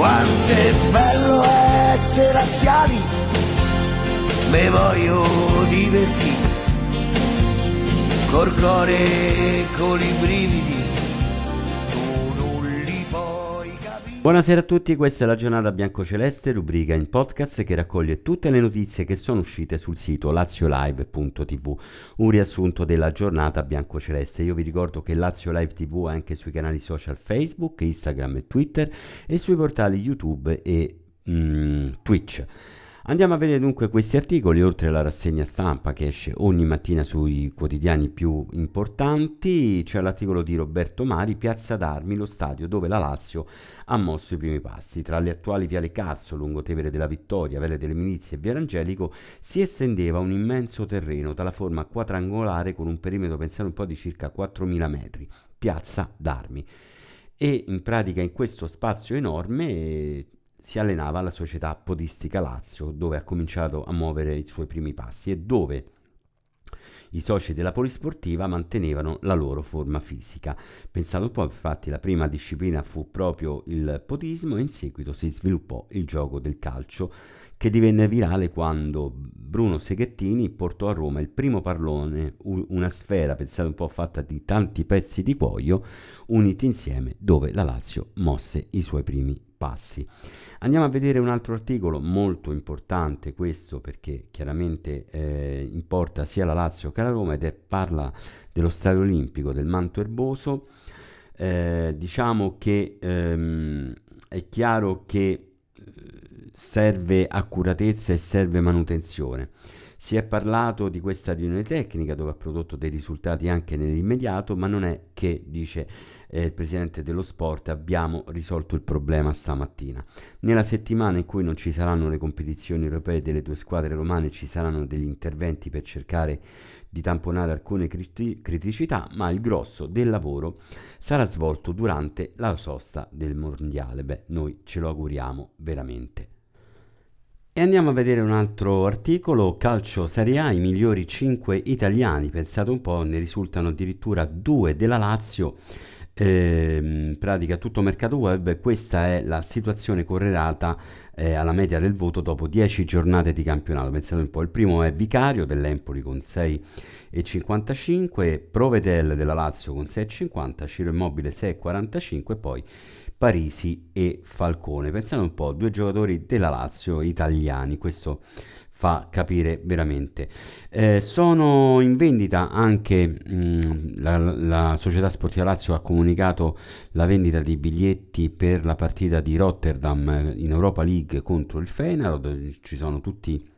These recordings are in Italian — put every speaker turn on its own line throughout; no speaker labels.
Quanto è bello essere laziali, me voglio divertire, col cuore e con i brividi
Buonasera a tutti, questa è la giornata biancoceleste, rubrica in podcast che raccoglie tutte le notizie che sono uscite sul sito laziolive.tv, un riassunto della giornata biancoceleste. Io vi ricordo che Lazio Live TV è anche sui canali social Facebook, Instagram e Twitter e sui portali YouTube e mm, Twitch. Andiamo a vedere dunque questi articoli, oltre alla rassegna stampa che esce ogni mattina sui quotidiani più importanti, c'è l'articolo di Roberto Mari, Piazza d'Armi, lo stadio dove la Lazio ha mosso i primi passi. Tra le attuali Viale Cazzo, Lungotevere della Vittoria, Vele delle Milizie e Via Angelico si estendeva un immenso terreno dalla forma quadrangolare con un perimetro, pensate un po', di circa 4.000 metri. Piazza d'Armi. E in pratica in questo spazio enorme si allenava alla società podistica Lazio, dove ha cominciato a muovere i suoi primi passi e dove i soci della polisportiva mantenevano la loro forma fisica. Pensate un po', infatti, la prima disciplina fu proprio il podismo e in seguito si sviluppò il gioco del calcio, che divenne virale quando Bruno Seghettini portò a Roma il primo pallone, una sfera, pensate un po', fatta di tanti pezzi di cuoio, uniti insieme, dove la Lazio mosse i suoi primi passi. Andiamo a vedere un altro articolo molto importante questo perché chiaramente eh, importa sia la Lazio che la Roma ed è parla dello stadio olimpico del Manto Erboso. Eh, diciamo che ehm, è chiaro che eh, serve accuratezza e serve manutenzione. Si è parlato di questa riunione tecnica dove ha prodotto dei risultati anche nell'immediato, ma non è che, dice eh, il presidente dello sport, abbiamo risolto il problema stamattina. Nella settimana in cui non ci saranno le competizioni europee delle due squadre romane ci saranno degli interventi per cercare di tamponare alcune criti- criticità, ma il grosso del lavoro sarà svolto durante la sosta del mondiale. Beh, noi ce lo auguriamo veramente. E andiamo a vedere un altro articolo, calcio Serie A, i migliori 5 italiani, pensate un po', ne risultano addirittura due della Lazio, eh, pratica tutto mercato web, questa è la situazione correlata eh, alla media del voto dopo 10 giornate di campionato, pensate un po', il primo è Vicario dell'Empoli con 6,55, Provedel della Lazio con 6,50, Ciro Immobile 6,45 poi Parisi e Falcone. Pensate un po', due giocatori della Lazio italiani, questo fa capire veramente. Eh, sono in vendita anche mh, mm, la, la, società sportiva Lazio ha comunicato la vendita di biglietti per la partita di Rotterdam in Europa League contro il Feyenoord, ci sono tutti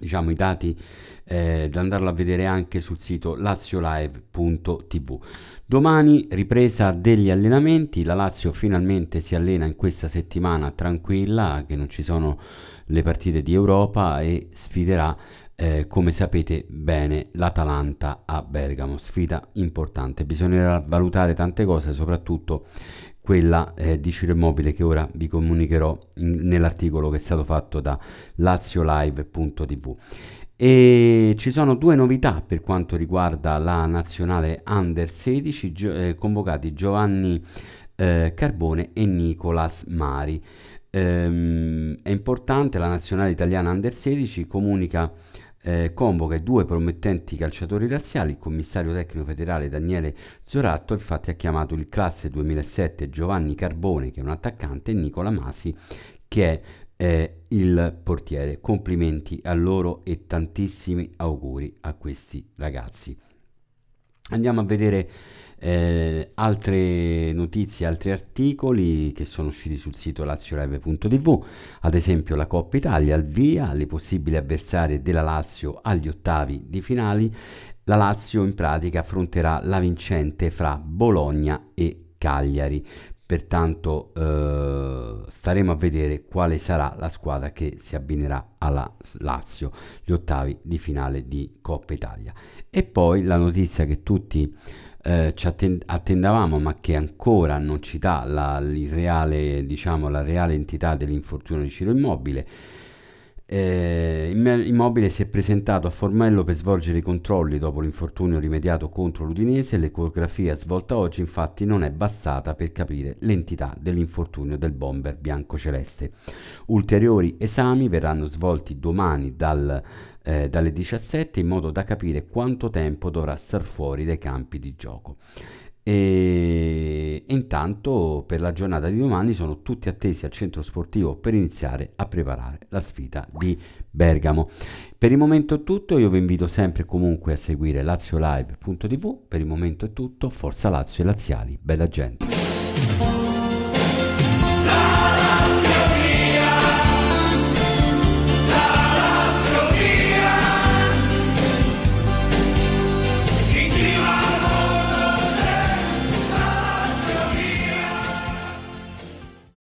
diciamo i dati eh, da andarlo a vedere anche sul sito laziolive.tv. Domani ripresa degli allenamenti, la Lazio finalmente si allena in questa settimana tranquilla, che non ci sono le partite di Europa e sfiderà eh, come sapete bene l'Atalanta a Bergamo, sfida importante, bisognerà valutare tante cose, soprattutto quella eh, di Ciro Immobile che ora vi comunicherò in, nell'articolo che è stato fatto da laziolive.tv. E ci sono due novità per quanto riguarda la nazionale Under 16, gio- eh, convocati Giovanni eh, Carbone e Nicolas Mari. Ehm, è importante, la nazionale italiana Under 16 comunica eh, convoca i due promettenti calciatori razziali, il commissario tecnico federale Daniele Zoratto infatti ha chiamato il classe 2007 Giovanni Carbone che è un attaccante e Nicola Masi che è eh, il portiere. Complimenti a loro e tantissimi auguri a questi ragazzi. Andiamo a vedere eh, altre notizie, altri articoli che sono usciti sul sito laziolive.tv, ad esempio la Coppa Italia al via, le possibili avversarie della Lazio agli ottavi di finali. La Lazio in pratica affronterà la vincente fra Bologna e Cagliari. Pertanto eh, staremo a vedere quale sarà la squadra che si abbinerà alla Lazio, gli ottavi di finale di Coppa Italia. E poi la notizia che tutti eh, ci attend- attendavamo ma che ancora non ci dà la, reale, diciamo, la reale entità dell'infortunio di Ciro Immobile Eh, Immobile si è presentato a Formello per svolgere i controlli dopo l'infortunio rimediato contro l'Udinese. L'ecografia svolta oggi infatti non è bastata per capire l'entità dell'infortunio del bomber bianco-celeste. Ulteriori esami verranno svolti domani dal, eh, dalle 17 in modo da capire quanto tempo dovrà star fuori dai campi di gioco. E intanto per la giornata di domani sono tutti attesi al centro sportivo per iniziare a preparare la sfida di Bergamo. Per il momento è tutto, io vi invito sempre comunque a seguire laziolive.tv, per il momento è tutto, forza Lazio e Laziali, bella gente.